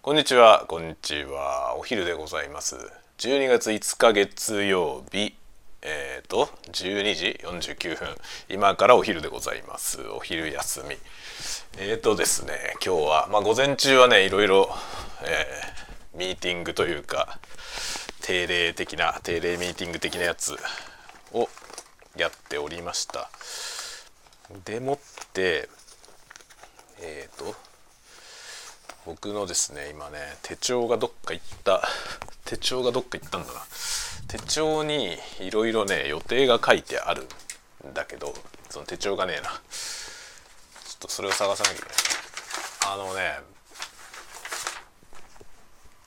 こんにちは、こんにちは。お昼でございます。12月5日月曜日、えっ、ー、と12時49分。今からお昼でございます。お昼休み。えっ、ー、とですね、今日はまあ午前中はねいろいろ、えー、ミーティングというか定例的な定例ミーティング的なやつをやっておりました。でもってえっ、と僕のですね今ね手帳がどっか行った手帳がどっか行ったんだな。手帳にいろいろね予定が書いてあるんだけどその手帳がねえな。ちょっとそれを探さなきゃいけない。あのね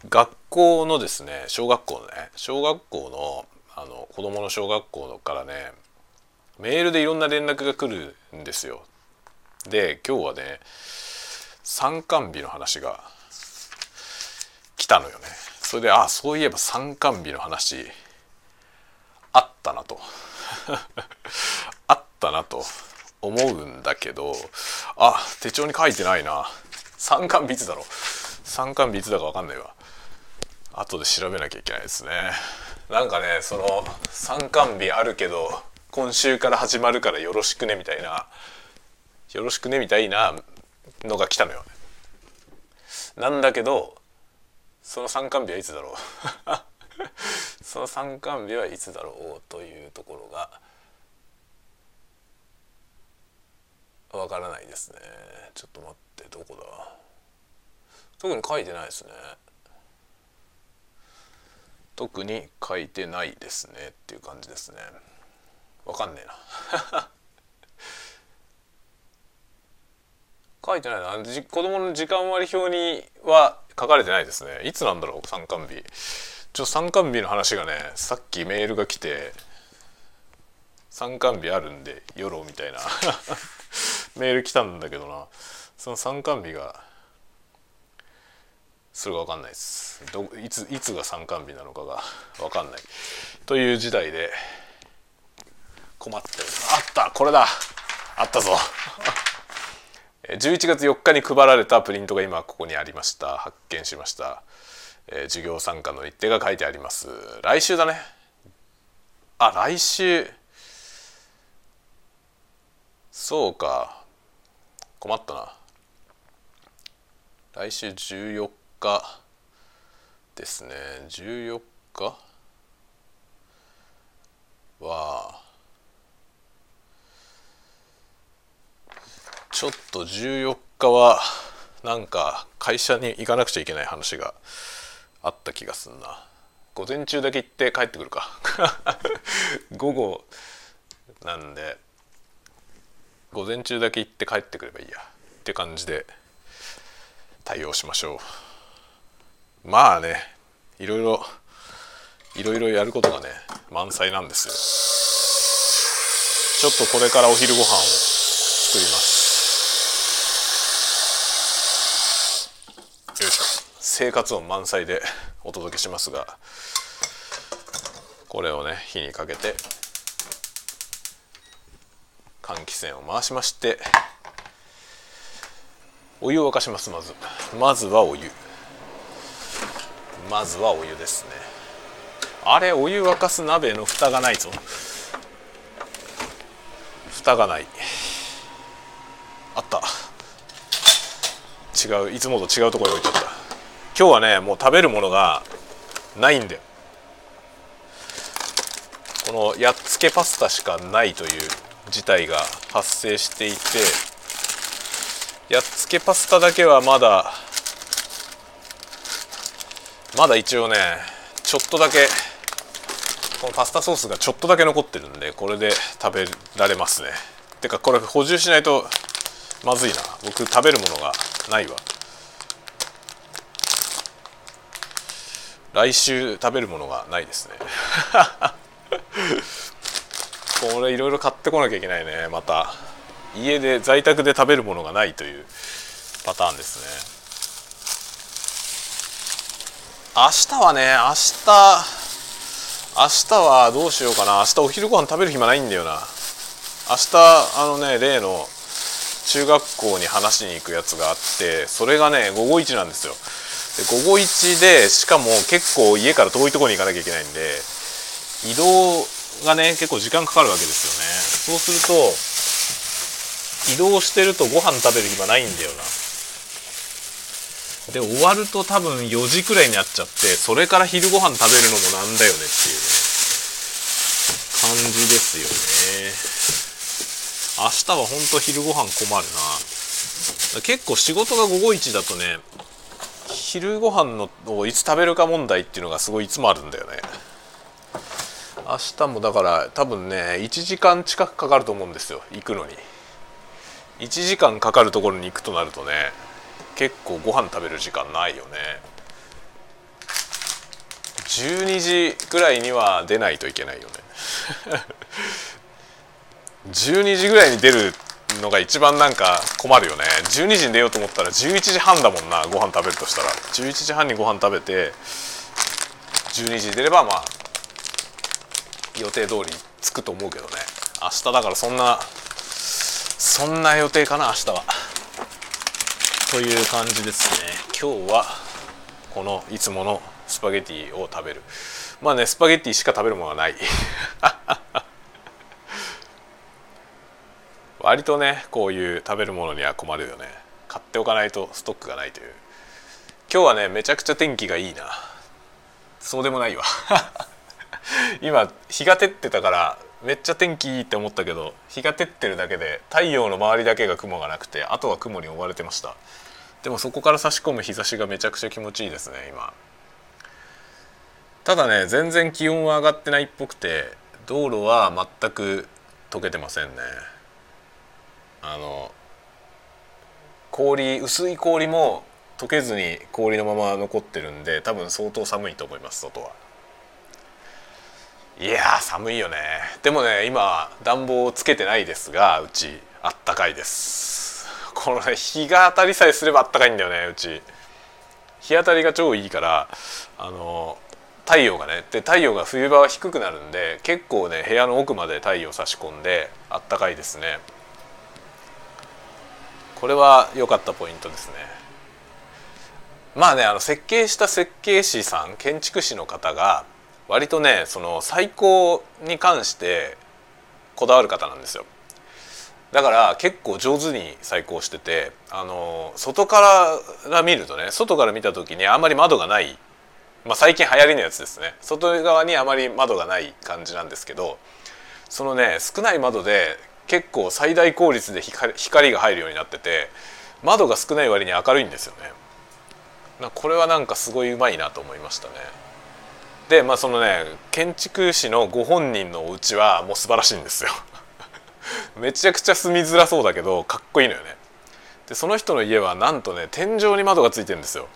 学校のですね小学校のね小学校のあの子供の小学校からねメールでいろんな連絡が来るんですよ。で今日はね参観日の話が来たのよね。それであそういえば参観日の話あったなと。あったなと思うんだけどあ手帳に書いてないな。参観日いつだろう？参観日いつだか分かんないわ。後で調べなきゃいけないですね。なんかねその参観日あるけど今週から始まるからよろしくねみたいな。よろしくねみたいなのが来たのよ。なんだけどその参観日はいつだろう。その参観日はいつだろうというところがわからないですね。ちょっと待ってどこだ？特に書いてないですね。特に書いてないですねっていう感じですね。わかんねえな。書いてないな。子供の時間割表には書かれてないですね。いつなんだろう参観日。ちょ参観日の話がねさっきメールが来て参観日あるんでよろみたいな。メール来たんだけどな。その参観日がそれが分かんないです。どいついつが参観日なのかが 分かんない。という時代で困ってる。あったこれだ。あったぞ。11月4日に配られたプリントが今ここにありました。発見しました、えー、授業参加の日程が書いてあります。来週だね。あ来週。そうか。困ったな。来週14日ですね。14日はちょっと14日はなんか会社に行かなくちゃいけない話があった気がすんな。午前中だけ行って帰ってくるか。午後なんで午前中だけ行って帰ってくればいいやって感じで対応しましょう。まあねいろいろいろいろやることがね満載なんですよ。ちょっとこれからお昼ご飯を作ります。生活音満載でお届けしますがこれをね火にかけて換気扇を回しましてお湯を沸かします。まずまずはお湯。まずはお湯ですね。あれお湯沸かす鍋の蓋がないぞ。蓋がない。あった。違ういつもと違うところに置いてあっ今日はねもう食べるものがないんだよ。このやっつけパスタしかないという事態が発生していてやっつけパスタだけはまだまだ一応ねちょっとだけこのパスタソースがちょっとだけ残ってるんでこれで食べられますね。てかこれ補充しないとまずいな。僕食べるものがないわ。来週食べるものがないですね。これいろいろ買ってこなきゃいけないね。また。家で在宅で食べるものがないというパターンですね。明日はね明日明日はどうしようかな。明日お昼ご飯食べる暇ないんだよな。明日あのね例の中学校に話しに行くやつがあってそれがね午後一なんですよ。午後1でしかも結構家から遠いところに行かなきゃいけないんで移動がね結構時間かかるわけですよね。そうすると移動してるとご飯食べる暇ないんだよな。で終わると多分4時くらいになっちゃってそれから昼ご飯食べるのもなんだよねっていうね。感じですよね。明日はほんと昼ご飯困るな。結構仕事が午後1だとね昼ご飯のをいつ食べるか問題っていうのがすごいいつもあるんだよね。明日もだから多分ね1時間近くかかると思うんですよ行くのに。1時間かかるところに行くとなるとね結構ご飯食べる時間ないよね。12時ぐらいには出ないといけないよね。12時ぐらいに出るのが一番なんか困るよね。12時に出ようと思ったら11時半だもんなご飯食べるとしたら。11時半にご飯食べて12時に出ればまあ予定通り着くと思うけどね。明日だからそんなそんな予定かな明日は。という感じですね。今日はこのいつものスパゲティを食べる。まあねスパゲティしか食べるものはない。割とねこういう食べるものには困るよね。買っておかないとストックがないという。今日はねめちゃくちゃ天気がいいな。そうでもないわ。今日が照ってたからめっちゃ天気いいって思ったけど日が照ってるだけで太陽の周りだけが雲がなくてあとは雲に覆われてました。でもそこから差し込む日差しがめちゃくちゃ気持ちいいですね今。ただね全然気温は上がってないっぽくて道路は全く溶けてませんね。あの氷薄い氷も溶けずに氷のまま残ってるんで多分相当寒いと思います外は。いや寒いよね。でもね今暖房をつけてないですがうちあったかいです。このね日が当たりさえすればあったかいんだよねうち。日当たりが超いいからあの太陽がねで太陽が冬場は低くなるんで結構ね部屋の奥まで太陽差し込んであったかいですね。これは良かったポイントですね。まあねあの設計した設計士さん建築士の方が割とねその最高に関してこだわる方なんですよ。だから結構上手に再興しててあの外から見るとね外から見た時にあんまり窓がない、まあ、最近流行りのやつですね。外側にあまり窓がない感じなんですけどそのね少ない窓で結構最大効率で光が入るようになってて窓が少ない割に明るいんですよね。これはなんかすごいうまいなと思いましたね。でまあそのね建築士のご本人のお家はもう素晴らしいんですよ。めちゃくちゃ住みづらそうだけどかっこいいのよね。でその人の家はなんとね天井に窓がついてるんですよ。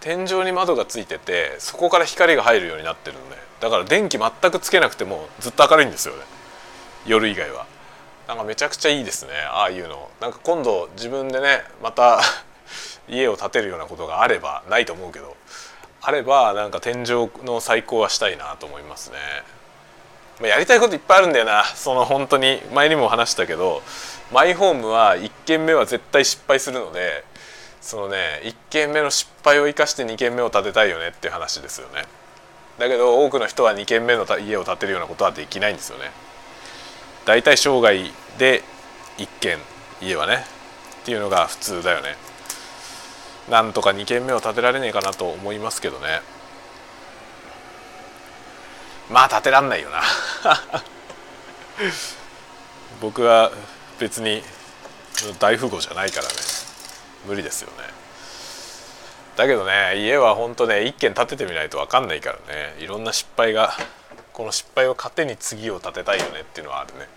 天井に窓がついててそこから光が入るようになってるのでだから電気全くつけなくてもずっと明るいんですよね。夜以外は。なんかめちゃくちゃいいですねああいうのなんか今度自分でねまた 家を建てるようなことがあればないと思うけどあればなんか天井の再興はしたいなと思いますね。まやりたいこといっぱいあるんだよなその本当に前にも話したけどマイホームは1軒目は絶対失敗するのでそのね1軒目の失敗を生かして2軒目を建てたいよねっていう話ですよね。だけど多くの人は2軒目の家を建てるようなことはできないんですよね。だいたい生涯で1軒家はねっていうのが普通だよね。なんとか2軒目を建てられねえかなと思いますけどね。まあ建てらんないよな。僕は別に大富豪じゃないからね。無理ですよね。だけどね家はほんとね一軒建ててみないと分かんないからね。いろんな失敗がこの失敗を糧に次を建てたいよねっていうのはあるね。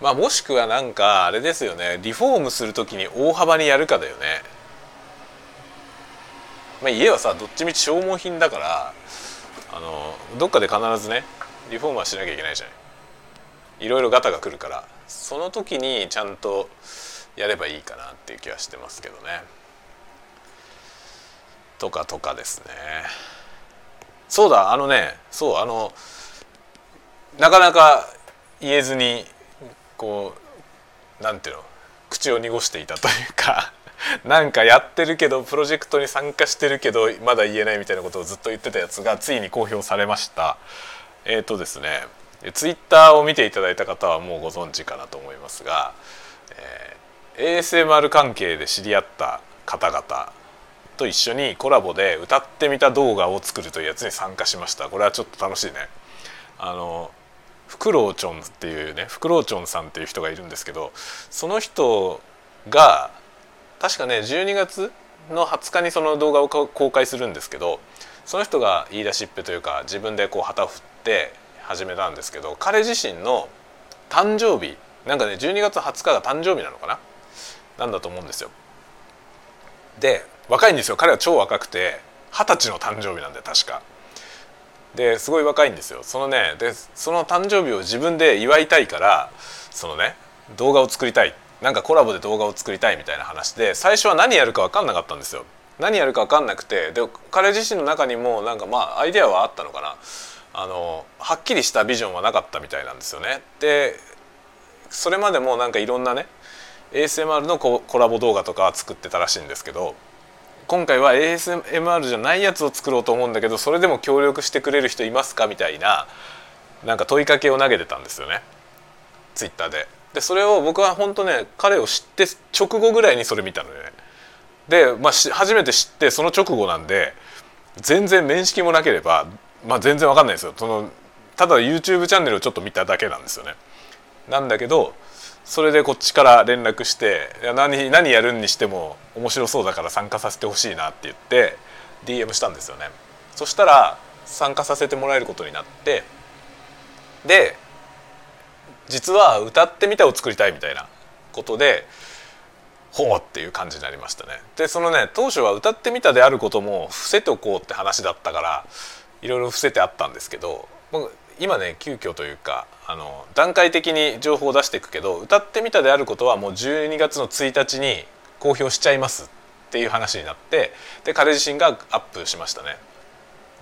まあもしくはなんかあれですよね。リフォームする時に大幅にやるかだよね、まあ、家はさどっちみち消耗品だからあのどっかで必ずねリフォームはしなきゃいけないじゃないいろいろガタが来るからその時にちゃんとやればいいかなっていう気はしてますけどね。とかとかですね。そうだあのねそうあのなかなか言えずにこうなんていうの口を濁していたというか なんかやってるけどプロジェクトに参加してるけどまだ言えないみたいなことをずっと言ってたやつがついに公表されました。えっ、ー、とですねツイッターを見ていただいた方はもうご存知かなと思いますが、えー、ASMR 関係で知り合った方々と一緒にコラボで歌ってみた動画を作るというやつに参加しました。これはちょっと楽しいね。あのフクロウチョンっていうねフクロウチョンさんっていう人がいるんですけどその人が確かね12月の20日にその動画を公開するんですけどその人が言い出しっぺというか自分でこう旗を振って始めたんですけど彼自身の誕生日なんかね12月20日が誕生日なのかな？なんだと思うんですよ。で若いんですよ彼は超若くて二十歳の誕生日なんで確か。ですごい若いんですよ。そのねでその誕生日を自分で祝いたいからそのね動画を作りたいなんかコラボで動画を作りたいみたいな話で最初は何やるか分かんなかったんですよ。何やるか分かんなくてで彼自身の中にもなんかまあアイデアはあったのかなあのはっきりしたビジョンはなかったみたいなんですよね。でそれまでもなんかいろんなね ASMR のコラボ動画とか作ってたらしいんですけど今回は ASMR じゃないやつを作ろうと思うんだけどそれでも協力してくれる人いますかみたいななんか問いかけを投げてたんですよねツイッターで。でそれを僕は本当ね彼を知って直後ぐらいにそれ見たのよね。で、まあ、初めて知ってその直後なんで全然面識もなければ、まあ、全然わかんないですよそのただ YouTube チャンネルをちょっと見ただけなんですよね。なんだけどそれでこっちから連絡して「何何やるにしても面白そうだから参加させてほしいな」って言って DM したんですよね。そしたら参加させてもらえることになってで実は歌ってみたを作りたいみたいなことでほうっていう感じになりましたね。でそのね当初は歌ってみたであることも伏せておこうって話だったからいろいろ伏せてあったんですけど今ね急遽というかあの段階的に情報を出していくけど歌ってみたであることはもう12月の1日に公表しちゃいますっていう話になってで彼自身がアップしましたね。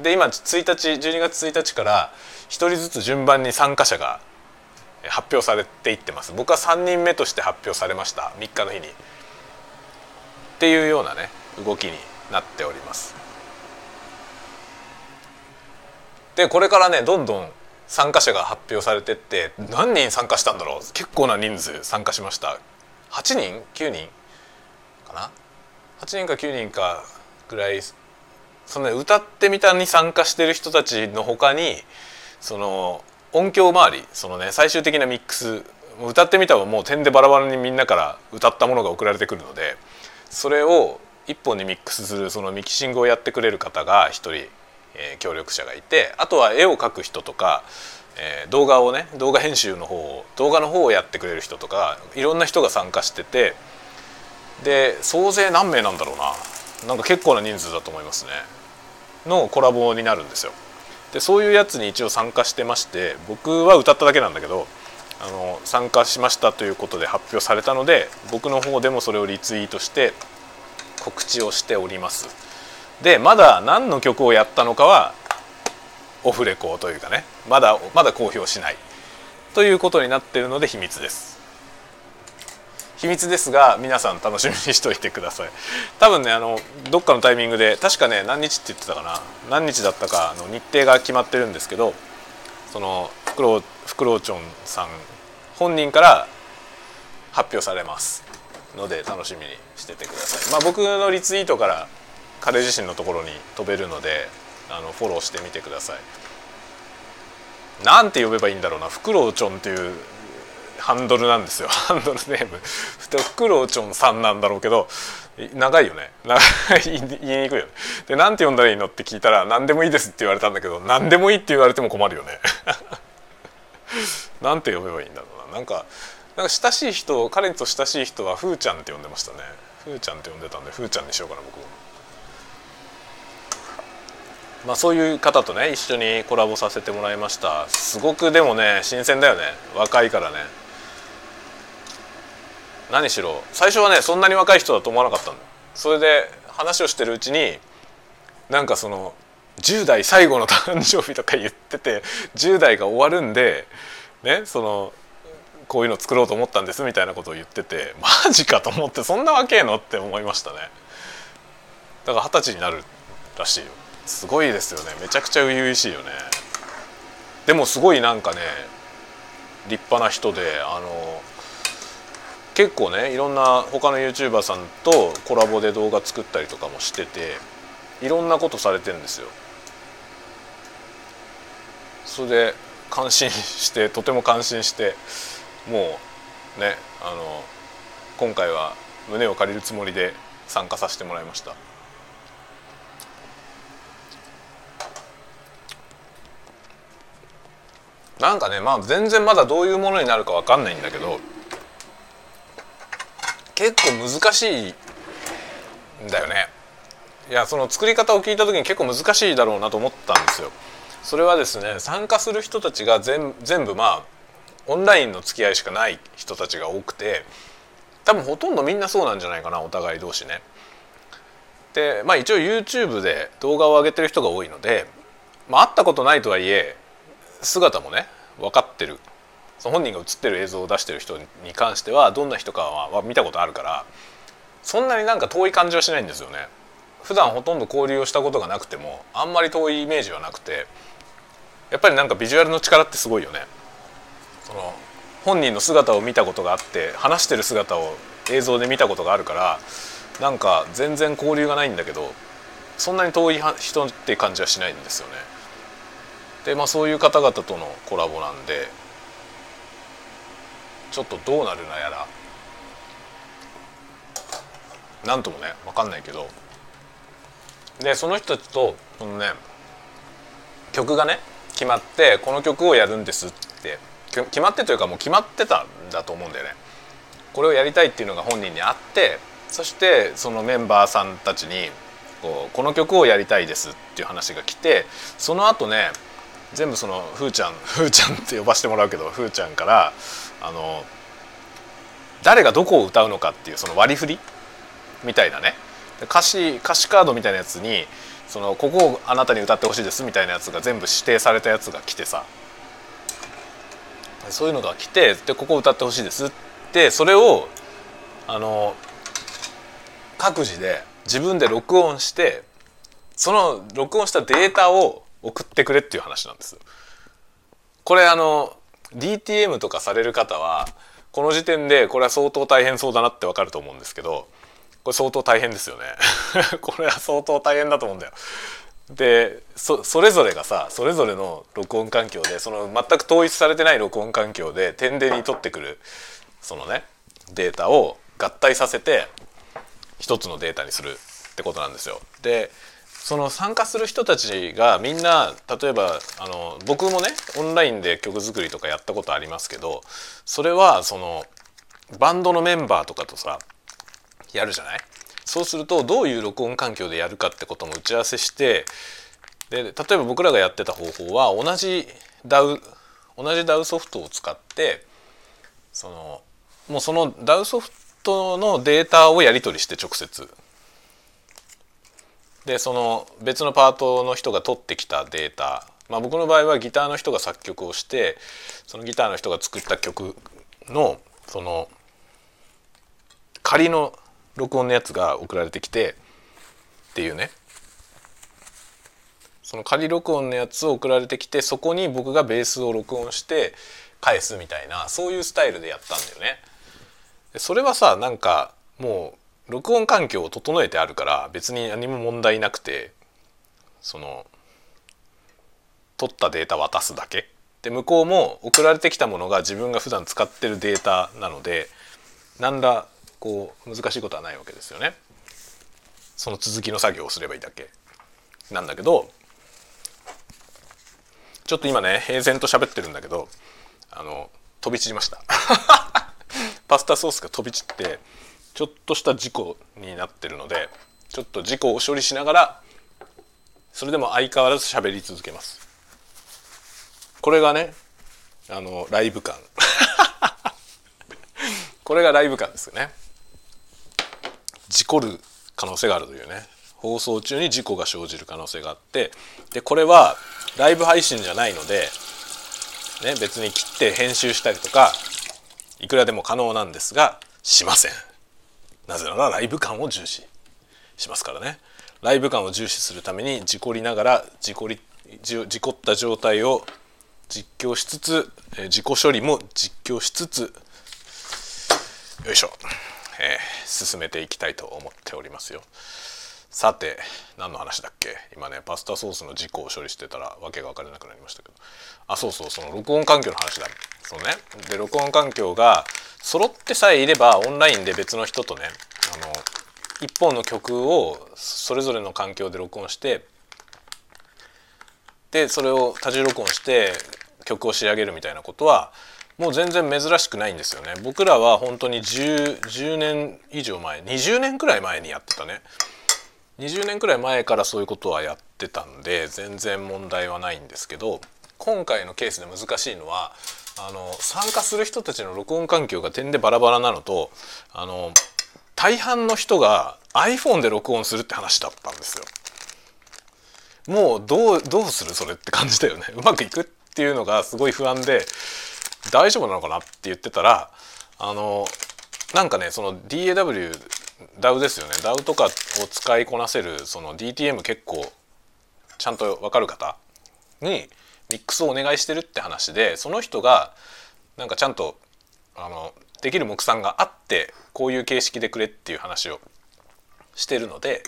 で今1日12月1日から1人ずつ順番に参加者が発表されていってます。僕は3人目として発表されました。3日の日に。っていうようなね動きになっております。でこれからねどんどん参加者が発表されてって何人参加したんだろう。結構な人数参加しました。8人？9人？かな？8人か9人かぐらいその、ね、歌ってみたに参加してる人たちのほかにその音響周りそのね最終的なミックス歌ってみたはもう点でバラバラにみんなから歌ったものが送られてくるのでそれを一本にミックスするそのミキシングをやってくれる方が一人、え、協力者がいてあとは絵を描く人とか、え、動画をね動画編集の方を動画の方をやってくれる人とかいろんな人が参加しててで総勢何名なんだろうな。なんか結構な人数だと思いますね。のコラボになるんですよ。でそういうやつに一応参加してまして僕は歌っただけなんだけどあの参加しましたということで発表されたので僕の方でもそれをリツイートして告知をしております。でまだ何の曲をやったのかはオフレコというかね。まだまだ公表しない。ということになっているので秘密です。秘密ですが皆さん楽しみにしておいてください。多分ねあのどっかのタイミングで確かね何日って言ってたかな。何日だったかの日程が決まってるんですけどそのフクロフクロウチョンさん本人から発表されますので楽しみにしててください。まあ僕のリツイートから彼自身のところに飛べるのであのフォローしてみてください。なんて呼べばいいんだろうな。フクロウチョンっていうハンドルなんですよ。ハンドルネーム。フクロウチョンさんなんだろうけど長いよね。長い言いにくいよね。で何て呼んだらいいのって聞いたら何でもいいですって言われたんだけど何でもいいって言われても困るよね。なんて呼べばいいんだろうな。なんかなんか親しい人彼と親しい人はふーちゃんって呼んでましたね。ふーちゃんって呼んでたんでふーちゃんにしようかな僕も。まあそういう方とね一緒にコラボさせてもらいました。すごくでもね新鮮だよね。若いからね。何しろ最初はねそんなに若い人だと思わなかったのそれで話をしてるうちになんかその10代最後の誕生日とか言ってて10代が終わるんでねそのこういうの作ろうと思ったんですみたいなことを言っててマジかと思ってそんなわけえの？って思いましたね。だから二十歳になるらしいよ。すごいですよね。めちゃくちゃ初々しいよね。でもすごいなんかね立派な人であの結構ねいろんな他の YouTuber さんとコラボで動画作ったりとかもしてていろんなことされてるんですよ。それで感心してとても感心してもうねあの今回は胸を借りるつもりで参加させてもらいました。なんかねまあ全然まだどういうものになるか分かんないんだけど結構難しいんだよねいやその作り方を聞いた時に結構難しいだろうなと思ったんですよそれはですね参加する人たちが全全部まあオンラインの付き合いしかない人たちが多くて多分ほとんどみんなそうなんじゃないかなお互い同士ね。でまあ一応 YouTube で動画を上げてる人が多いので、まあ、会ったことないとはいえ姿もね分かってるその本人が映ってる映像を出してる人に関してはどんな人かは見たことあるからそんなになんか遠い感じはしないんですよね。普段ほとんど交流をしたことがなくてもあんまり遠いイメージはなくてやっぱりなんかビジュアルの力ってすごいよね。その本人の姿を見たことがあって話してる姿を映像で見たことがあるからなんか全然交流がないんだけどそんなに遠い人って感じはしないんですよね。でまあそういう方々とのコラボなんでちょっとどうなるなやらなんともね分かんないけどでその人たちとこのね曲がね決まってこの曲をやるんですって決まってというかもう決まってたんだと思うんだよね。これをやりたいっていうのが本人にあってそしてそのメンバーさんたちにこうこの曲をやりたいですっていう話が来てその後ね全部そのふーちゃん ふーちゃんって呼ばせてもらうけどふーちゃんからあの誰がどこを歌うのかっていうその割り振り？みたいなね。歌詞歌詞カードみたいなやつにそのここをあなたに歌ってほしいですみたいなやつが全部指定されたやつが来てさ。そういうのが来てでここ歌ってほしいですってそれをあの各自で自分で録音してその録音したデータを送ってくれっていう話なんです。これあの DTM とかされる方はこの時点でこれは相当大変そうだなってわかると思うんですけどこれ相当大変ですよね これは相当大変だと思うんだよ。でそそれぞれがさそれぞれの録音環境でその全く統一されてない録音環境で点でに取ってくるそのねデータを合体させて一つのデータにするってことなんですよ。でその参加する人たちがみんな例えばあの僕もねオンラインで曲作りとかやったことありますけどそれはそのバンドのメンバーとかとさやるじゃない？そうするとどういう録音環境でやるかってことも打ち合わせしてで例えば僕らがやってた方法は同じ DAW 同じ DAW ソフトを使ってそのもうその DAW ソフトのデータをやり取りして直接でその別のパートの人が取ってきたデータまあ僕の場合はギターの人が作曲をしてそのギターの人が作った曲のその仮の録音のやつが送られてきてっていうねその仮録音のやつを送られてきてそこに僕がベースを録音して返すみたいなそういうスタイルでやったんだよね。それはさなんかもう録音環境を整えてあるから別に何も問題なくてその取ったデータ渡すだけ。で向こうも送られてきたものが自分が普段使ってるデータなので何らこう難しいことはないわけですよね。その続きの作業をすればいいだけ。なんだけどちょっと今ね平然と喋ってるんだけどあの飛び散りました。パスタソースが飛び散ってちょっとした事故になってるのでちょっと事故を処理しながらそれでも相変わらず喋り続けます。これがねあのライブ感。これがライブ感ですよね。事故る可能性があるというね。放送中に事故が生じる可能性があってでこれはライブ配信じゃないので、ね、別に切って編集したりとかいくらでも可能なんですがしません。なぜならライブ感を重視しますからね。ライブ感を重視するために事故りながら事故り事故った状態を実況しつつ事故処理も実況しつつよいしょ、えー、進めていきたいと思っておりますよ。さて何の話だっけ？今ねパスタソースの事故を処理してたらわけが分からなくなりましたけど。あそうそうその録音環境の話だ。そうね。で録音環境が揃ってさえいればオンラインで別の人とねあの一本の曲をそれぞれの環境で録音してでそれを多重録音して曲を仕上げるみたいなことはもう全然珍しくないんですよね。僕らは本当に 10, 10年以上前20年くらい前にやってたね。20年くらい前からそういうことはやってたんで全然問題はないんですけど今回のケースで難しいのはあの参加する人たちの録音環境が点でバラバラなのとあの大半の人が iPhone で録音するって話だったんですよ。もうどうどうするそれって感じだよね。うまくいくっていうのがすごい不安で大丈夫なのかなって言ってたらあのなんかねその DAW DAW ですよね。DAW とかを使いこなせるその DTM 結構ちゃんと分かる方にミックスをお願いしてるって話でその人がなんかちゃんとあのできる目算があってこういう形式でくれっていう話をしてるので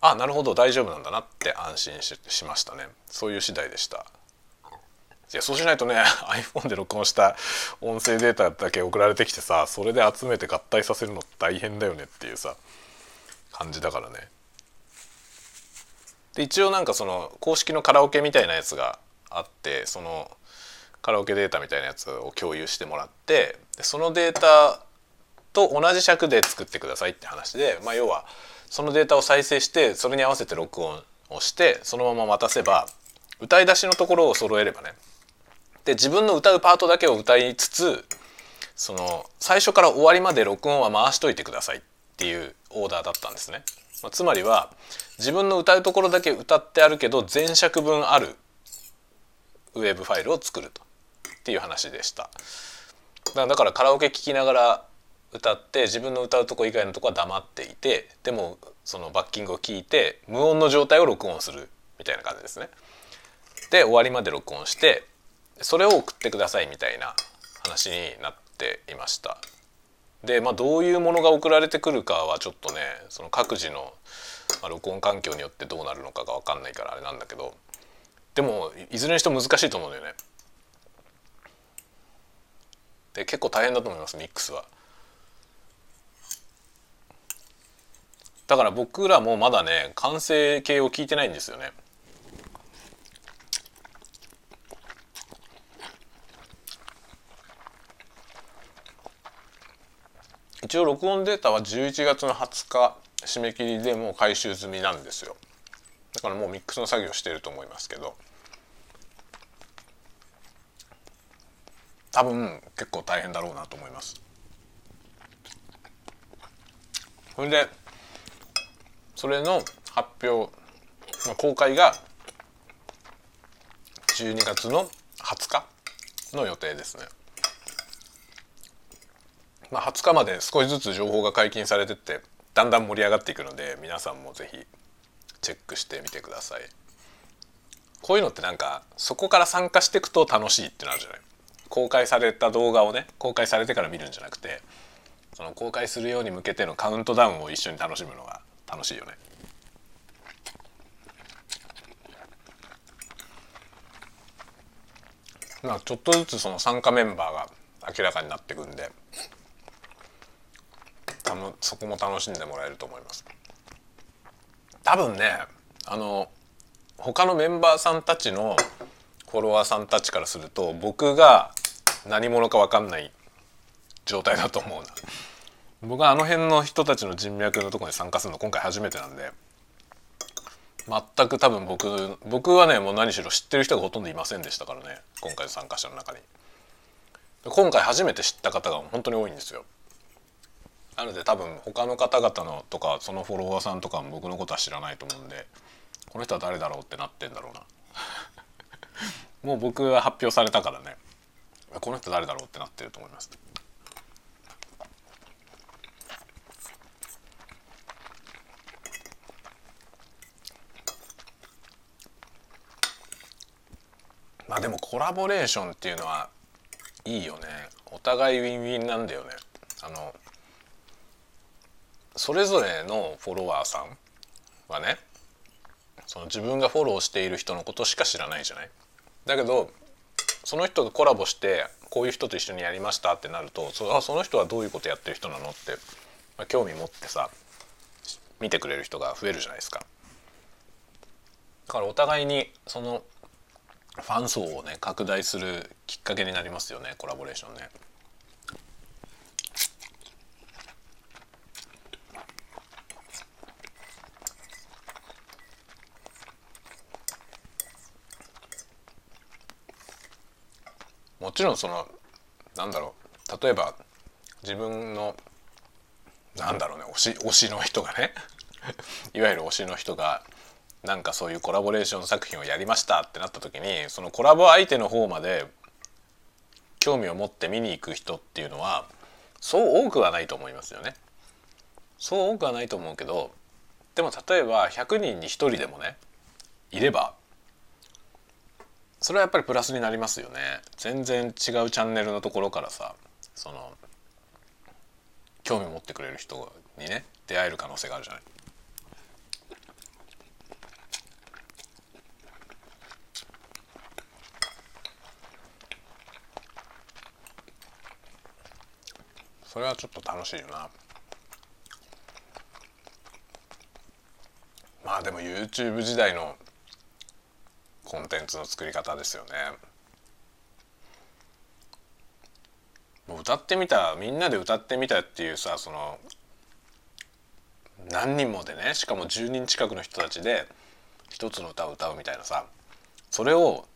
あなるほど大丈夫なんだなって安心ししましたね。そういう次第でした。いやそうしないとね iPhone で録音した音声データだけ送られてきてさそれで集めて合体させるの大変だよねっていうさ感じだからね。で一応なんかその公式のカラオケみたいなやつがあってそのカラオケデータみたいなやつを共有してもらってでそのデータと同じ尺で作ってくださいって話で、まあ、要はそのデータを再生してそれに合わせて録音をしてそのまま渡せば歌い出しのところを揃えればねで自分の歌うパートだけを歌いつつその最初から終わりまで録音は回しといてくださいっていうオーダーだったんですね。まあ、つまりは自分の歌うところだけ歌ってあるけど全尺分あるウェブファイルを作るとっていう話でした。だからカラオケ聴きながら歌って自分の歌うとこ以外のとこは黙っていてでもそのバッキングを聞いて無音の状態を録音するみたいな感じですね。で終わりまで録音してそれを送ってくださいみたいな話になっていました。でまあどういうものが送られてくるかはちょっとねその各自の、まあ、録音環境によってどうなるのかが分かんないからあれなんだけどでもいずれにしても難しいと思うんだよね。で結構大変だと思いますミックスは。だから僕らもまだね完成形を聞いてないんですよね。一応録音データは11月の20日締め切りでもう回収済みなんですよ。だからもうミックスの作業してると思いますけど。多分結構大変だろうなと思います。それでそれの発表公開が12月の20日の予定ですね。まあ、20日まで少しずつ情報が解禁されてってだんだん盛り上がっていくので皆さんも是非チェックしてみてください。こういうのってなんかそこから参加していくと楽しいってなるじゃない公開された動画をね公開されてから見るんじゃなくてその公開するように向けてのカウントダウンを一緒に楽しむのが楽しいよね。まあちょっとずつその参加メンバーが明らかになっていくんでたのそこも楽しんでもらえると思います。多分ねあの他のメンバーさんたちのフォロワーさんたちからすると僕が何者か分かんない状態だと思うな。僕はあの辺の人たちの人脈のとこに参加するの今回初めてなんで全く多分僕僕はねもう何しろ知ってる人がほとんどいませんでしたからね今回の参加者の中に。今回初めて知った方が本当に多いんですよ。なので多分他の方々のとかそのフォロワーさんとかも僕のことは知らないと思うんでこの人は誰だろうってなってんだろうな。もう僕は発表されたからね。この人誰だろうってなってると思います、まあでもコラボレーションっていうのはいいよね。お互いウィンウィンなんだよね。あのそれぞれのフォロワーさんはねその自分がフォローしている人のことしか知らないじゃないだけどその人がコラボしてこういう人と一緒にやりましたってなるとそあその人はどういうことやってる人なのって、まあ、興味持ってさ見てくれる人が増えるじゃないですか。だからお互いにそのファン層をね拡大するきっかけになりますよねコラボレーションね。もちろんそのなんだろう。例えば自分のなんだろうね。推し推しの人がね。いわゆる推しの人がなんかそういうコラボレーション作品をやりましたってなった時にそのコラボ相手の方まで興味を持って見に行く人っていうのはそう多くはないと思いますよね。そう多くはないと思うけどでも例えば100人に1人でもねいればそれはやっぱりプラスになりますよね全然違うチャンネルのところからさその興味を持ってくれる人にね出会える可能性があるじゃない。それはちょっと楽しいよなまあでも YouTube 時代のコンテンツの作り方ですよねもう歌ってみたみんなで歌ってみたっていうさその何人もでねしかも10人近くの人たちで一つの歌を歌うみたいなさそれを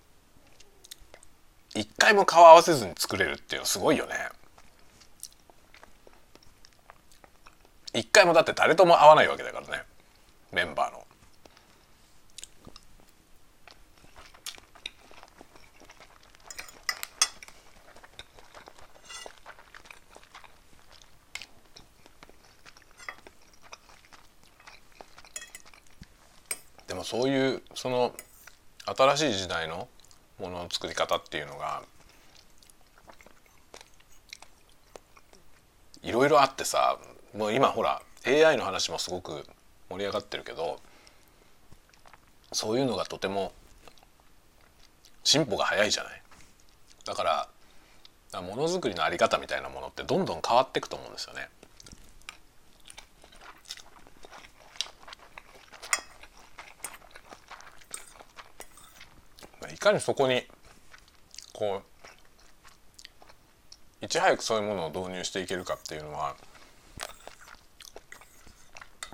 一回も顔合わせずに作れるっていうのすごいよね。一回もだって誰とも会わないわけだからねメンバーの。そういうその新しい時代のものの作り方っていうのがいろいろあってさもう今ほら AI の話もすごく盛り上がってるけどそういうのがとても進歩が早いじゃないだからものづくりの在り方みたいなものってどんどん変わっていくと思うんですよね。いかにそこにこういち早くそういうものを導入していけるかっていうのは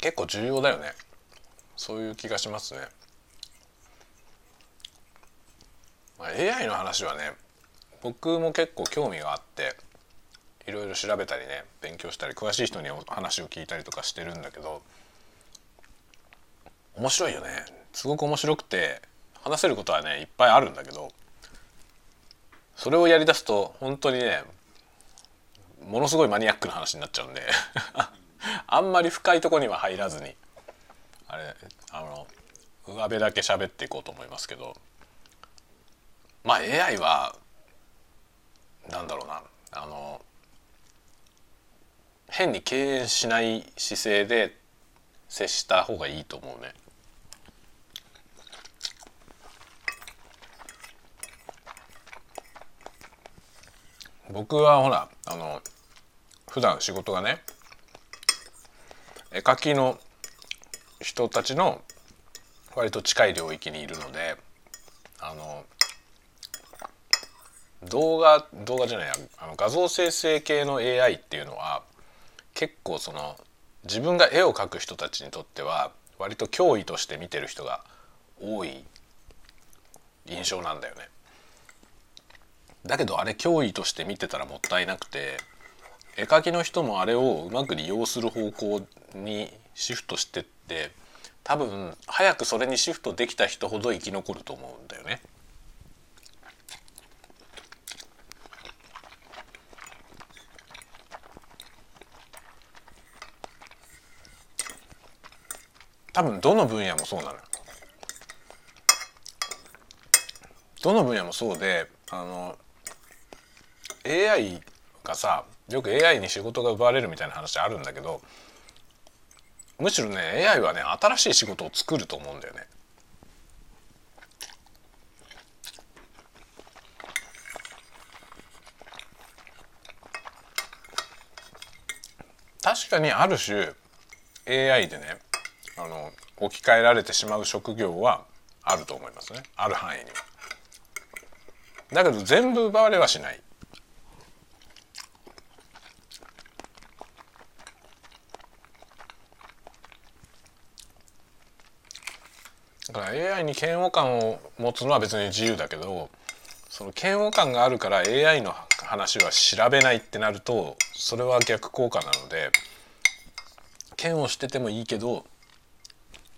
結構重要だよねそういう気がしますね。まあ、AI の話はね僕も結構興味があっていろいろ調べたりね勉強したり詳しい人に話を聞いたりとかしてるんだけど面白いよねすごく面白くて話せることはねいっぱいあるんだけどそれをやりだすと本当にねものすごいマニアックな話になっちゃうんで あんまり深いとこには入らずにあれあの上辺だけ喋っていこうと思いますけどまあ AI はなんだろうなあの変に敬遠しない姿勢で接した方がいいと思うね。僕はほらあの普段仕事がね絵描きの人たちの割と近い領域にいるのであの動画動画じゃないあの画像生成系の AI っていうのは結構その自分が絵を描く人たちにとっては割と脅威として見てる人が多い印象なんだよね。だけどあれ脅威として見てたらもったいなくて絵描きの人もあれをうまく利用する方向にシフトしてって多分早くそれにシフトできた人ほど生き残ると思うんだよね。多分どの分野もそうなの。どの分野もそうであの AI がさよく AI に仕事が奪われるみたいな話あるんだけどむしろね AI はね新しい仕事を作ると思うんだよね。確かにある種 AI でねあの置き換えられてしまう職業はあると思いますねある範囲には。だけど全部奪われはしない。だから AI に嫌悪感を持つのは別に自由だけどその嫌悪感があるから AI の話は調べないってなるとそれは逆効果なので嫌悪しててもいいけど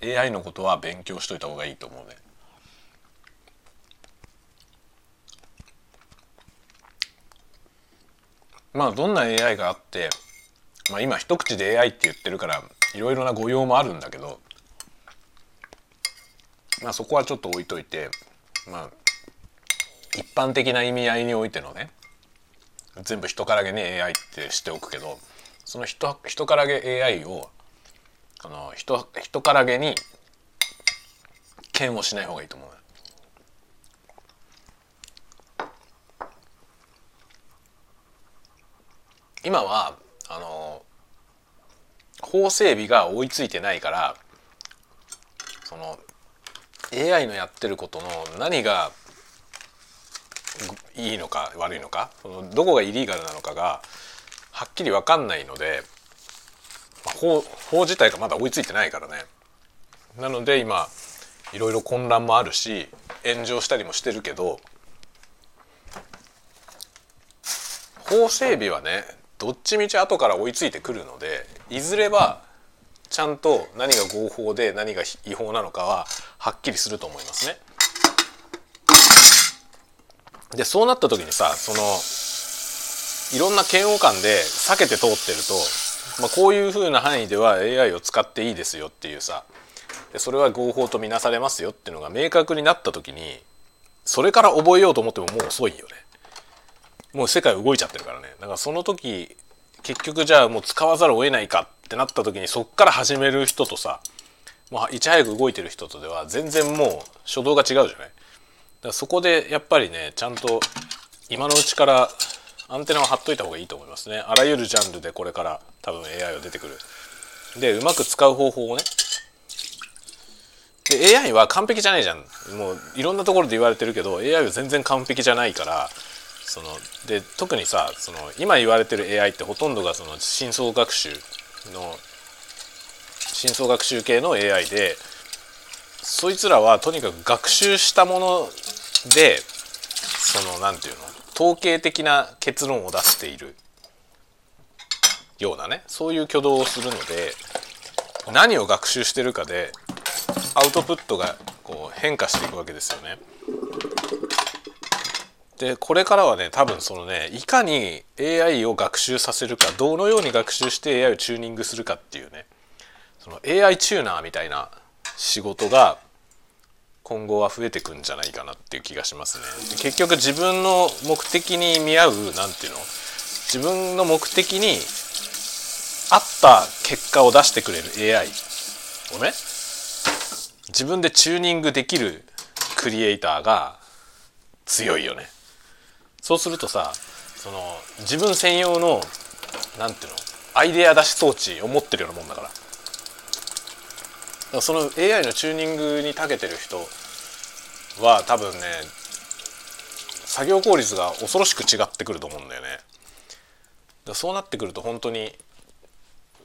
AI のことは勉強しといた方がいいと思うね。まあどんな AI があって、まあ、今一口で AI って言ってるからいろいろな誤用もあるんだけど、まあ、そこはちょっと置いといてまあ一般的な意味合いにおいてのね全部人からげに AI ってしておくけどその人人からげ AI をあの人人からげに嫌悪しない方がいいと思う。今はあの法整備が追いついてないからその AI のやってることの何がいいのか悪いのかそのどこがイリーガルなのかがはっきり分かんないので、まあ、法法自体がまだ追いついてないからね。なので今いろいろ混乱もあるし炎上したりもしてるけど法整備はねどっちみち後から追いついてくるのでいずれはちゃんと何が合法で何が違法なのかははっきりすると思いますね。でそうなった時にさそのいろんな嫌悪感で避けて通ってると、まあ、こういうふうな範囲では AI を使っていいですよっていうさでそれは合法とみなされますよっていうのが明確になった時にそれから覚えようと思ってももう遅いよね。もう世界動いちゃってるからねだからその時結局じゃあもう使わざるを得ないかってなった時にそっから始める人とさもういち早く動いてる人とでは全然もう初動が違うじゃない。だからそこでやっぱりねちゃんと今のうちからアンテナを張っといた方がいいと思いますね。あらゆるジャンルでこれから多分 AI は出てくる。でうまく使う方法をね。で AI は完璧じゃないじゃん。もういろんなところで言われてるけど AI は全然完璧じゃないからそので特にさその今言われてる AI ってほとんどがその深層学習の深層学習系の AI でそいつらはとにかく学習したものでその何て言うの統計的な結論を出しているようなねそういう挙動をするので何を学習してるかでアウトプットがこう変化していくわけですよね。でこれからはね多分そのねいかに AI を学習させるかどのように学習して AI をチューニングするかっていうねその AI チューナーみたいな仕事が今後は増えてくんじゃないかなっていう気がしますね。結局自分の目的に見合う何ていうの？自分の目的に合った結果を出してくれる AI をね自分でチューニングできるクリエイターが強いよね。そうするとさその自分専用のなんていうの？アイデア出し装置を持ってるようなもんだから。その AI のチューニングに長けてる人は多分ね作業効率が恐ろしく違ってくると思うんだよね。だそうなってくると本当に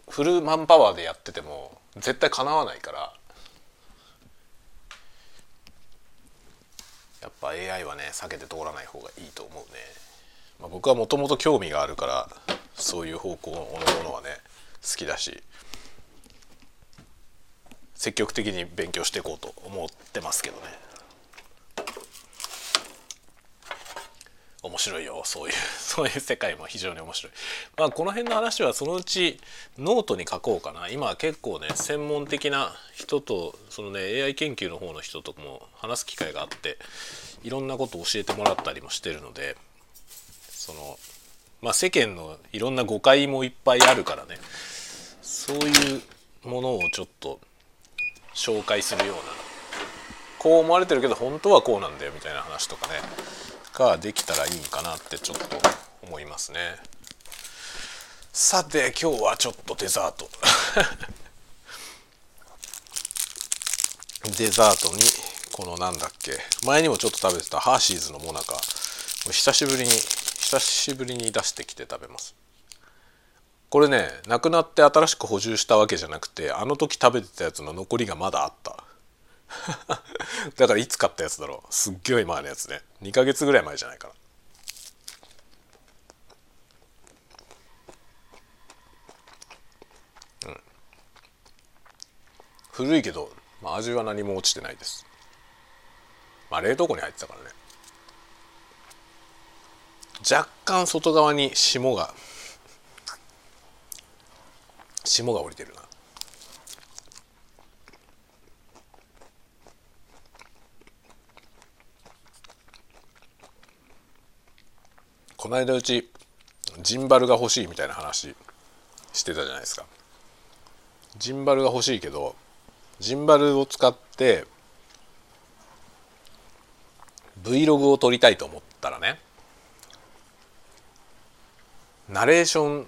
フルマンパワーでやってても絶対かなわないからやっぱ AI はね避けて通らない方がいいと思うね、まあ、僕はもともと興味があるからそういう方向のものはね好きだし。積極的に勉強していこうと思ってますけどね。面白いよそういう そういう世界も非常に面白い。まあこの辺の話はそのうちノートに書こうかな。今結構ね専門的な人とそのね AI 研究の方の人とも話す機会があっていろんなことを教えてもらったりもしてるのでそのまあ世間のいろんな誤解もいっぱいあるからね。そういうものをちょっと紹介するような。こう思われてるけど本当はこうなんだよみたいな話とかね。ができたらいいんかなってちょっと思いますね。さて今日はちょっとデザート。デザートにこのなんだっけ。前にもちょっと食べてたハーシーズのモナカ久しぶりに久しぶりに出してきて食べます。これねなくなって新しく補充したわけじゃなくてあの時食べてたやつの残りがまだあった。だからいつ買ったやつだろう。すっげえ前のやつね。2ヶ月ぐらい前じゃないかな。古いけど、まあ、味は何も落ちてないです。まあ冷凍庫に入ってたからね。若干外側に霜が霜が降りてるな。この間うちジンバルが欲しいみたいな話してたじゃないですか。ジンバルが欲しいけどジンバルを使って Vlog を撮りたいと思ったらねナレーション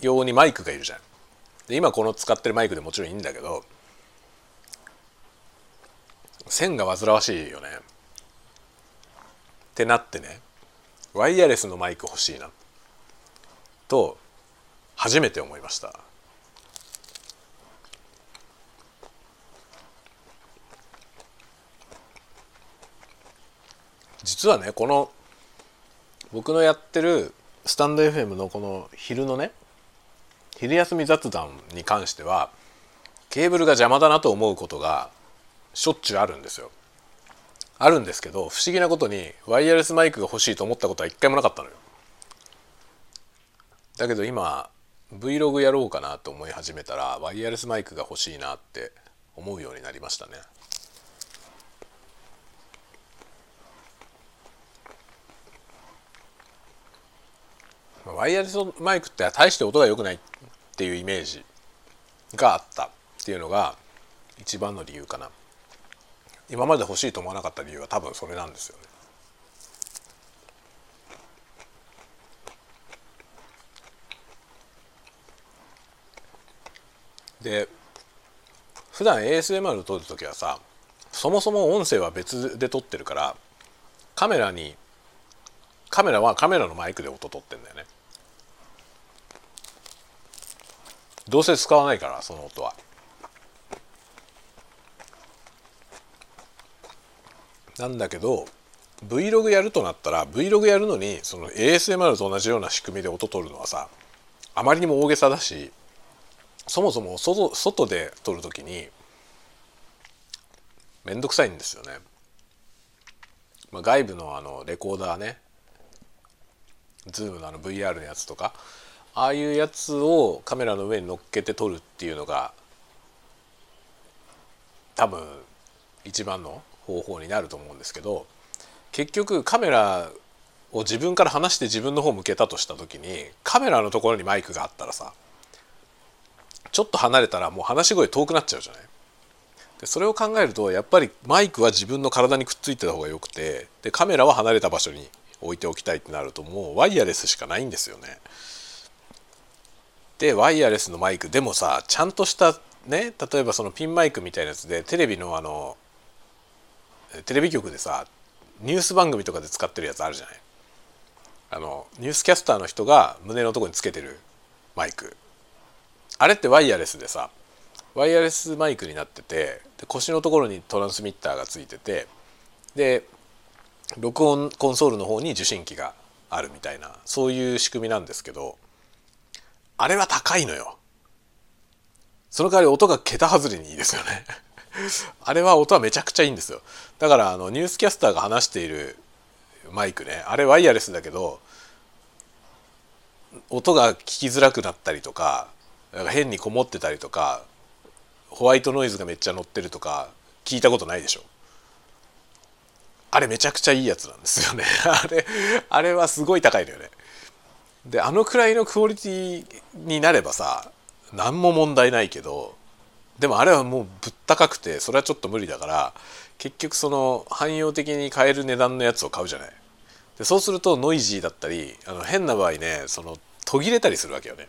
用にマイクがいるじゃん。で今この使ってるマイクでもちろんいいんだけど線が煩わしいよね。ってなってねワイヤレスのマイク欲しいな。と初めて思いました。実はねこの僕のやってるスタンド FM のこの昼のね昼休み雑談に関してはケーブルが邪魔だなと思うことがしょっちゅうあるんですよ。あるんですけど不思議なことにワイヤレスマイクが欲しいと思ったことは一回もなかったのよ。だけど今 Vlog やろうかなと思い始めたらワイヤレスマイクが欲しいなって思うようになりましたね。ワイヤレスマイクって大して音が良くないっていうイメージがあったっていうのが一番の理由かな今まで欲しいと思わなかった理由は多分それなんですよね。で普段 ASMR を撮る時はさそもそも音声は別で撮ってるからカメラにカメラはカメラのマイクで音撮ってんだよねどうせ使わないからその音はなんだけど Vlog やるとなったら Vlog やるのにその ASMR と同じような仕組みで音取るのはさあまりにも大げさだしそもそも外外で撮る時に面倒くさいんですよね。まあ、外部のあのレコーダーね Zoom のあの VR のやつとかああいうやつをカメラの上に乗っけて撮るっていうのが多分一番の方法になると思うんですけど結局カメラを自分から離して自分の方向けたとした時にカメラのところにマイクがあったらさちょっと離れたらもう話し声遠くなっちゃうじゃない？でそれを考えるとやっぱりマイクは自分の体にくっついてた方がよくてでカメラは離れた場所に置いておきたいってなるともうワイヤレスしかないんですよね。でワイヤレスのマイクでもさちゃんとしたね例えばそのピンマイクみたいなやつでテレビのあのテレビ局でさニュース番組とかで使ってるやつあるじゃない？あのニュースキャスターの人が胸のとこにつけてるマイク。あれってワイヤレスでさワイヤレスマイクになっててで腰のところにトランスミッターがついててで録音コンソールの方に受信機があるみたいなそういう仕組みなんですけどあれは高いのよ。その代わり音が桁外れにいいですよね。あれは音はめちゃくちゃいいんですよ。だからあのニュースキャスターが話しているマイクね。あれワイヤレスだけど音が聞きづらくなったりとかか変にこもってたりとかホワイトノイズがめっちゃ乗ってるとか聞いたことないでしょ。あれめちゃくちゃいいやつなんですよね。あれあれはすごい高いのよね。であのくらいのクオリティになればさ何も問題ないけどでもあれはもうぶったかくてそれはちょっと無理だから結局その汎用的に買える値段のやつを買うじゃない。でそうするとノイジーだったりあの変な場合ねその途切れたりするわけよね。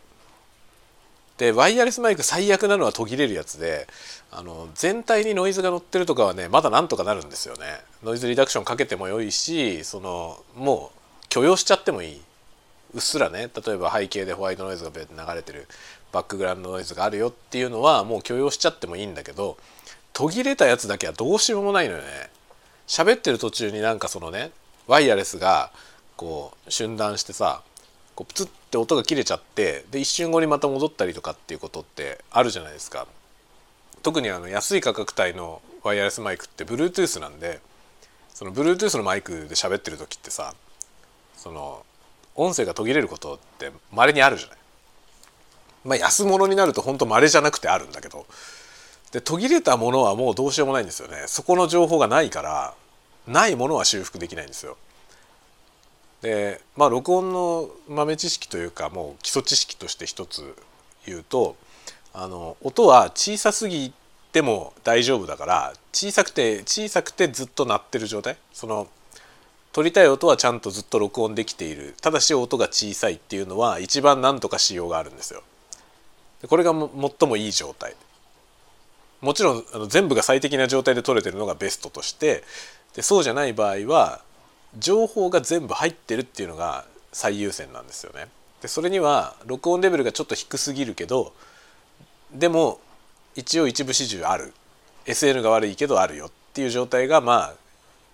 でワイヤレスマイク最悪なのは途切れるやつであの全体にノイズが乗ってるとかはねまだなんとかなるんですよね。ノイズリダクションかけてもよいしそのもう許容しちゃってもいい。うっすらね例えば背景でホワイトノイズが流れてるバックグラウンドノイズがあるよっていうのはもう許容しちゃってもいいんだけど途切れたやつだけはどうしようもないのよね。喋ってる途中になんかそのねワイヤレスがこう瞬断してさこうプツって音が切れちゃってで一瞬後にまた戻ったりとかっていうことってあるじゃないですか。特にあの安い価格帯のワイヤレスマイクって Bluetooth なんでその Bluetooth のマイクで喋ってる時ってさその音声が途切れることって稀にあるじゃない。まあ安物になると本当稀じゃなくてあるんだけど。で途切れたものはもうどうしようもないんですよね。そこの情報がないからないものは修復できないんですよ。でまあ録音の豆知識というかもう基礎知識として一つ言うとあの音は小さすぎても大丈夫だから小さくて小さくてずっと鳴ってる状態。その撮りたい音はちゃんとずっと録音できている。ただし音が小さいっていうのは一番何とかしようがあるんですよ。これが最もいい状態。もちろんあの全部が最適な状態で撮れてるのがベストとして。でそうじゃない場合は情報が全部入ってるっていうのが最優先なんですよね。でそれには録音レベルがちょっと低すぎるけどでも一応一部始終ある。SN が悪いけどあるよっていう状態がまあ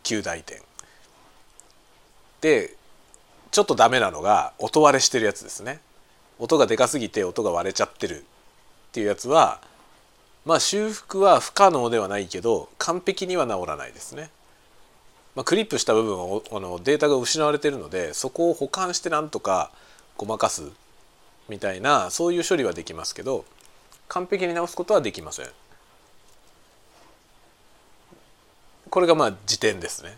9大点。でちょっとダメなのが音割れしてるやつですね音がでかすぎて音が割れちゃってるっていうやつはまあ修復は不可能ではないけど完璧には治らないですね。まあ、クリップした部分をあのデータが失われてるのでそこを保管してなんとかごまかすみたいなそういう処理はできますけど完璧に直すことはできません。これがまあ時点ですね。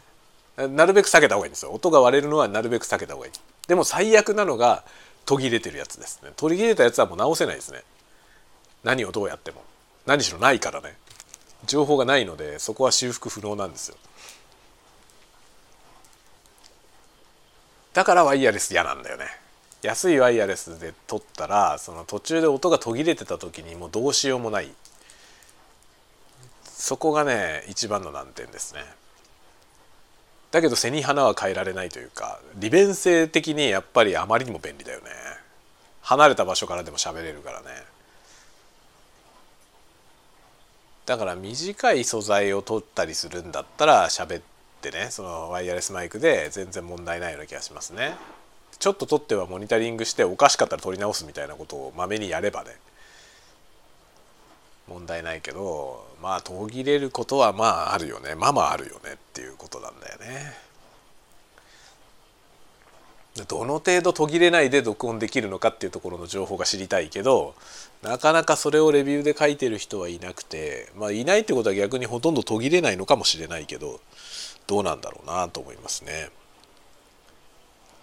なるべく避けた方がいいんですよ。音が割れるのはなるべく避けた方がいい。でも最悪なのが途切れてるやつですね。途切れたやつはもう直せないですね。何をどうやっても。何しろないからね。情報がないのでそこは修復不能なんですよ。だからワイヤレス嫌なんだよね。安いワイヤレスで撮ったらその途中で音が途切れてた時にもうどうしようもない。そこがね一番の難点ですね。だけど背に花は変えられないというか利便性的にやっぱりあまりにも便利だよね。離れた場所からでも喋れるからね。だから短い素材を取ったりするんだったら喋ってねそのワイヤレスマイクで全然問題ないような気がしますね。ちょっと取ってはモニタリングしておかしかったら取り直すみたいなことをまめにやればね問題ないけどまあ途切れることはまああるよねまあまああるよねっていうことなんだよね。どの程度途切れないで録音できるのかっていうところの情報が知りたいけどなかなかそれをレビューで書いてる人はいなくてまあいないってことは逆にほとんど途切れないのかもしれないけどどうなんだろうなと思いますね。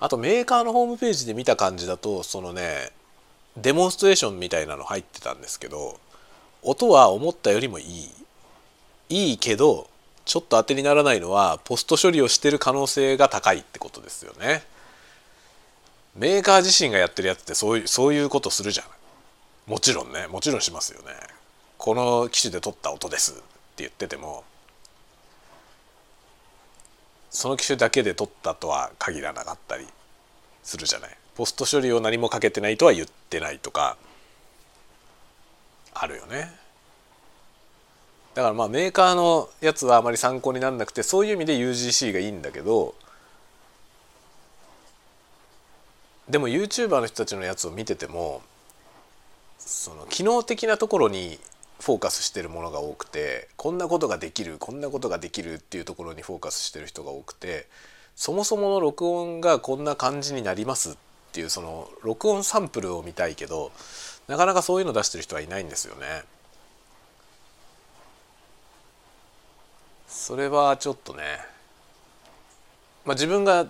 あとメーカーのホームページで見た感じだとそのねデモンストレーションみたいなの入ってたんですけど音は思ったよりもいい。いいけどちょっと当てにならないのはポスト処理をしてる可能性が高いってことですよね。メーカー自身がやってるやつってそういうそういうことするじゃんもちろんね。もちろんしますよね。この機種で撮った音ですって言っててもその機種だけで撮ったとは限らなかったりするじゃない。ポスト処理を何もかけてないとは言ってないとかあるよね。だからまあメーカーのやつはあまり参考にならなくてそういう意味で UGC がいいんだけどでも YouTuber の人たちのやつを見ててもその機能的なところにフォーカスしてるものが多くてこんなことができるこんなことができるっていうところにフォーカスしてる人が多くてそもそもの録音がこんな感じになりますっていうその録音サンプルを見たいけどなかなかそういうの出してる人はいないんですよね。それはちょっとね、まあ、自分が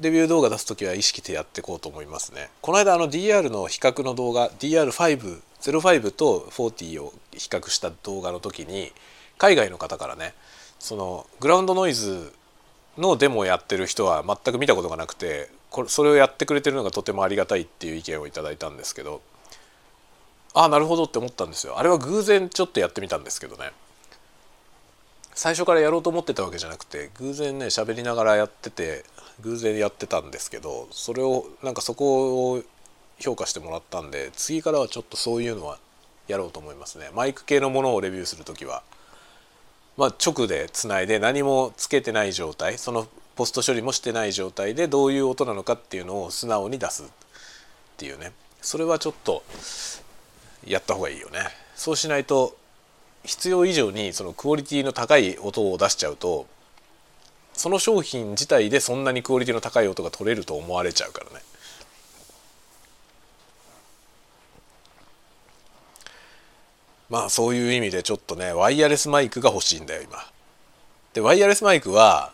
レビュー動画出す時は意識してやっていこうと思いますね。この間あの DR の比較の動画 DR505 と40を比較した動画の時に海外の方からねそのグラウンドノイズのデモをやってる人は全く見たことがなくてこれそれをやってくれてるのがとてもありがたいっていう意見をいただいたんですけどあなるほどって思ったんですよ。あれは偶然ちょっとやってみたんですけどね。最初からやろうと思ってたわけじゃなくて偶然ね喋りながらやってて偶然やってたんですけどそれをなんかそこを評価してもらったんで次からはちょっとそういうのはやろうと思いますね。マイク系のものをレビューする時は。まあ直でつないで何もつけてない状態そのポスト処理もしてない状態でどういう音なのかっていうのを素直に出すっていうね。それはちょっとやった方がいいよねそうしないと必要以上にそのクオリティの高い音を出しちゃうとその商品自体でそんなにクオリティの高い音が取れると思われちゃうからね。まあそういう意味でちょっとねワイヤレスマイクが欲しいんだよ今。でワイヤレスマイクは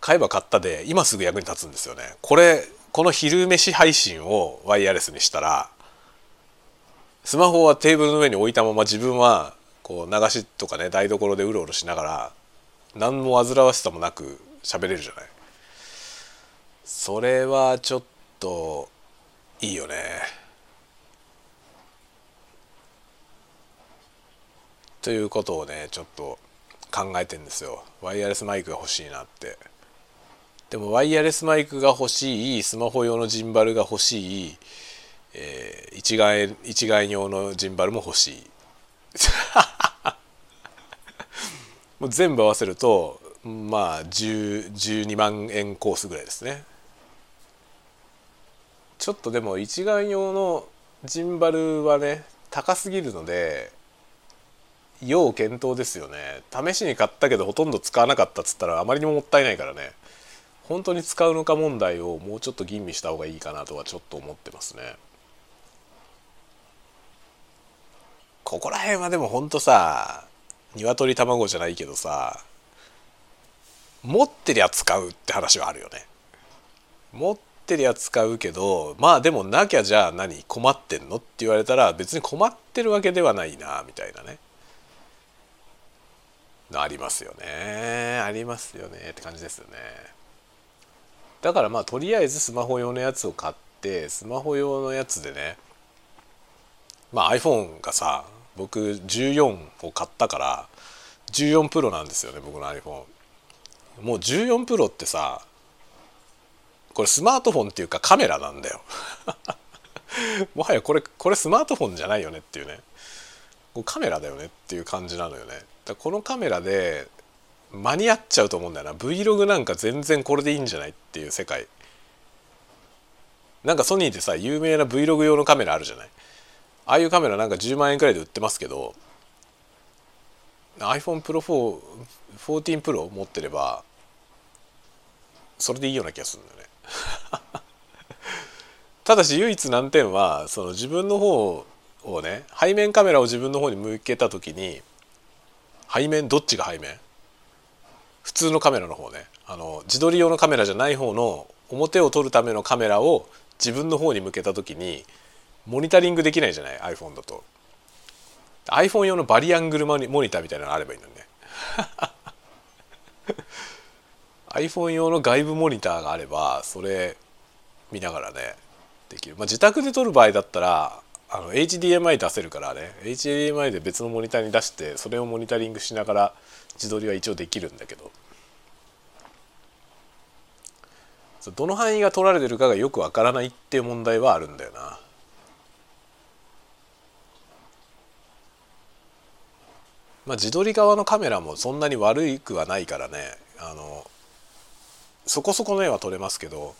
買えば買ったで今すぐ役に立つんですよね。これこの昼飯配信をワイヤレスにしたらスマホはテーブルの上に置いたまま自分はこう流しとかね台所でうろうろしながら何も煩わしさもなく喋れるじゃない。それはちょっといいよね。ということをねちょっと考えてんですよ。ワイヤレスマイクが欲しいなって。でもワイヤレスマイクが欲しいスマホ用のジンバルが欲しいえー、一眼一眼用のジンバルも欲しい。もう全部合わせるとまあ12万円コースぐらいですね。ちょっとでも一眼用のジンバルはね高すぎるので要検討ですよね。試しに買ったけどほとんど使わなかったっつったらあまりにももったいないからね。本当に使うのか問題をもうちょっと吟味した方がいいかなとはちょっと思ってますね。ここら辺はでもほんとさ鶏卵じゃないけどさ持ってりゃ使うって話はあるよね。持ってりゃ使うけどまあでもなきゃじゃあ何困ってんのって言われたら別に困ってるわけではないなみたいなね。ありますよね。ありますよね。って感じですよね。だからまあとりあえずスマホ用のやつを買ってスマホ用のやつでねまあ iPhone がさ僕14を買ったから14プロなんですよね僕の iPhone もう14プロってさこれスマートフォンっていうかカメラなんだよ。もはやこれこれスマートフォンじゃないよねっていうね。カメラだよねっていう感じなのよね。だこのカメラで間に合っちゃうと思うんだよな。Vlog なんか全然これでいいんじゃないっていう世界。なんかソニーでさ有名な Vlog 用のカメラあるじゃない。ああいうカメラなんか10万円くらいで売ってますけど iPhone Pro 4 14 Pro 持ってればそれでいいような気がするんだよね。ただし唯一難点はその自分の方をね背面カメラを自分の方に向けた時に背面どっちが背面？普通のカメラの方ね。あの自撮り用のカメラじゃない方の表を撮るためのカメラを自分の方に向けた時にモニタリングできないじゃない？iPhone だと。iPhone 用のバリアングルモニターみたいなのあればいいのにね。iPhone 用の外部モニターがあればそれ見ながらねできる、まあ、自宅で撮る場合だったらあの HDMI 出せるからね。HDMI で別のモニターに出してそれをモニタリングしながら自撮りは一応できるんだけど。どの範囲が取られてるかがよくわからないっていう問題はあるんだよな。まあ、自撮り側のカメラもそんなに悪くはないからね。あのそこそこの絵は撮れますけど。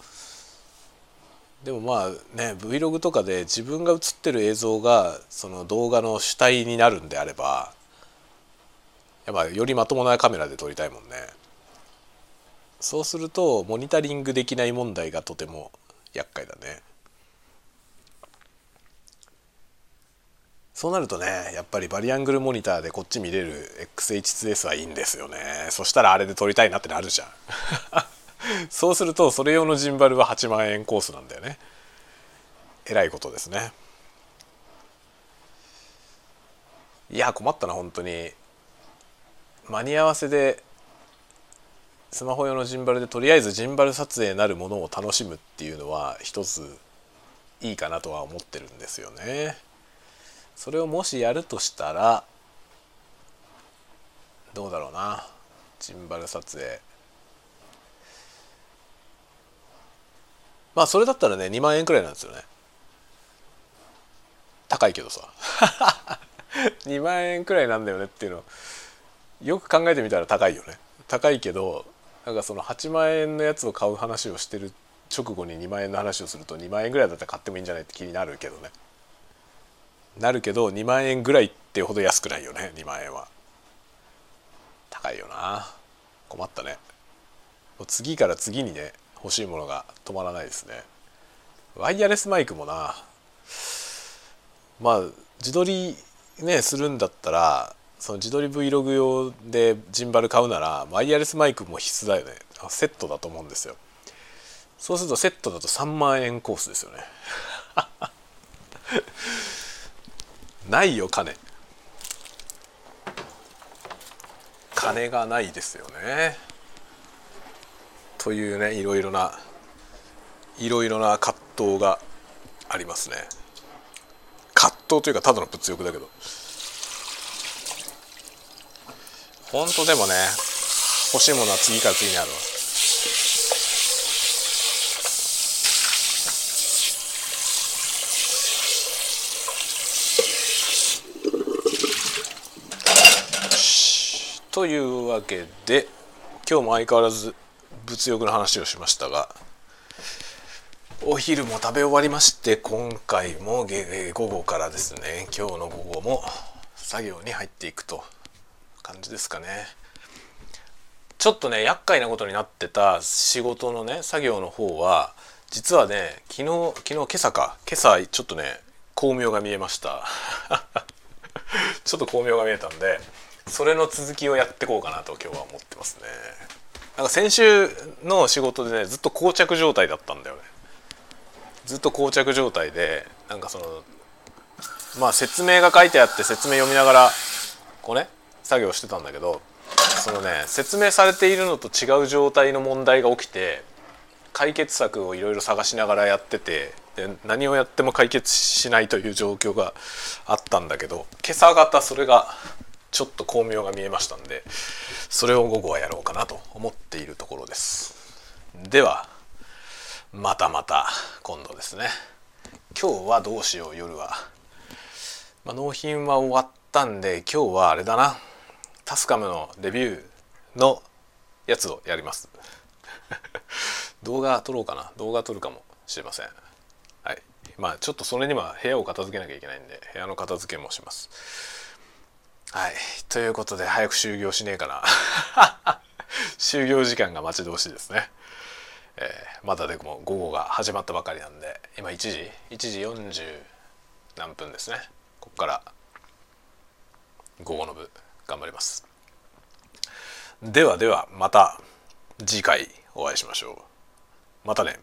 でもまあね Vlog とかで自分が映ってる映像がその動画の主体になるんであればやっぱよりまともなカメラで撮りたいもんね。そうするとモニタリングできない問題がとても厄介だね。そうなるとねやっぱりバリアングルモニターでこっち見れる XH2S はいいんですよね。そしたらあれで撮りたいなってなるじゃん。そうするとそれ用のジンバルは8万円コースなんだよね。えらいことですね。いや困ったな本当に。間に合わせでスマホ用のジンバルでとりあえずジンバル撮影なるものを楽しむっていうのは一ついいかなとは思ってるんですよね。それをもしやるとしたらどうだろうな。ジンバル撮影。まあそれだったらね2万円くらいなんですよね。高いけどさ。2万円くらいなんだよねっていうのよく考えてみたら高いよね。高いけどなんかその8万円のやつを買う話をしてる直後に2万円の話をすると2万円ぐらいだったら買ってもいいんじゃないって気になるけどね。なるけど2万円ぐらいってほど安くないよね2万円は。高いよな。困ったね。次から次にね欲しいものが止まらないですね。ワイヤレスマイクもな。まあ自撮りねするんだったらその自撮り Vlog 用でジンバル買うならワイヤレスマイクも必須だよね。セットだと思うんですよ。そうするとセットだと3万円コースですよね。ないよ金。金がないですよね。というねいろいろないろいろな葛藤がありますね。葛藤というかただの物欲だけど。本当でもね欲しいものは次から次にあるわ。というわけで今日も相変わらず物欲の話をしましたがお昼も食べ終わりまして今回も午後からですね今日の午後も作業に入っていくと感じですかね。ちょっとね厄介なことになってた仕事のね作業の方は実はね昨日昨日今朝か。今朝ちょっとね巧妙が見えました。ちょっと巧妙が見えたんでそれの続きをやってこうかなと今日は思ってますね。なんか先週の仕事でねずっと膠着状態だったんだよね。ずっと膠着状態でなんかそのまあ説明が書いてあって説明読みながらこうね作業してたんだけどそのね説明されているのと違う状態の問題が起きて解決策をいろいろ探しながらやっててで何をやっても解決しないという状況があったんだけど今朝方それがちょっと巧妙が見えましたんでそれを午後はやろうかなと思っているところです。ではまたまた今度ですね。今日はどうしよう夜は、まあ、納品は終わったんで今日はあれだな。タスカムのレビューのやつをやります。動画撮ろうかな。動画撮るかもしれません。はい。まあちょっとそれには部屋を片付けなきゃいけないんで部屋の片付けもします。はい。ということで早く終業しねえかな。終業時間が待ち遠しいですね、えー、まだでも午後が始まったばかりなんで今1時1時40何分ですね。ここから午後の部頑張ります。ではではまた次回お会いしましょう。またね。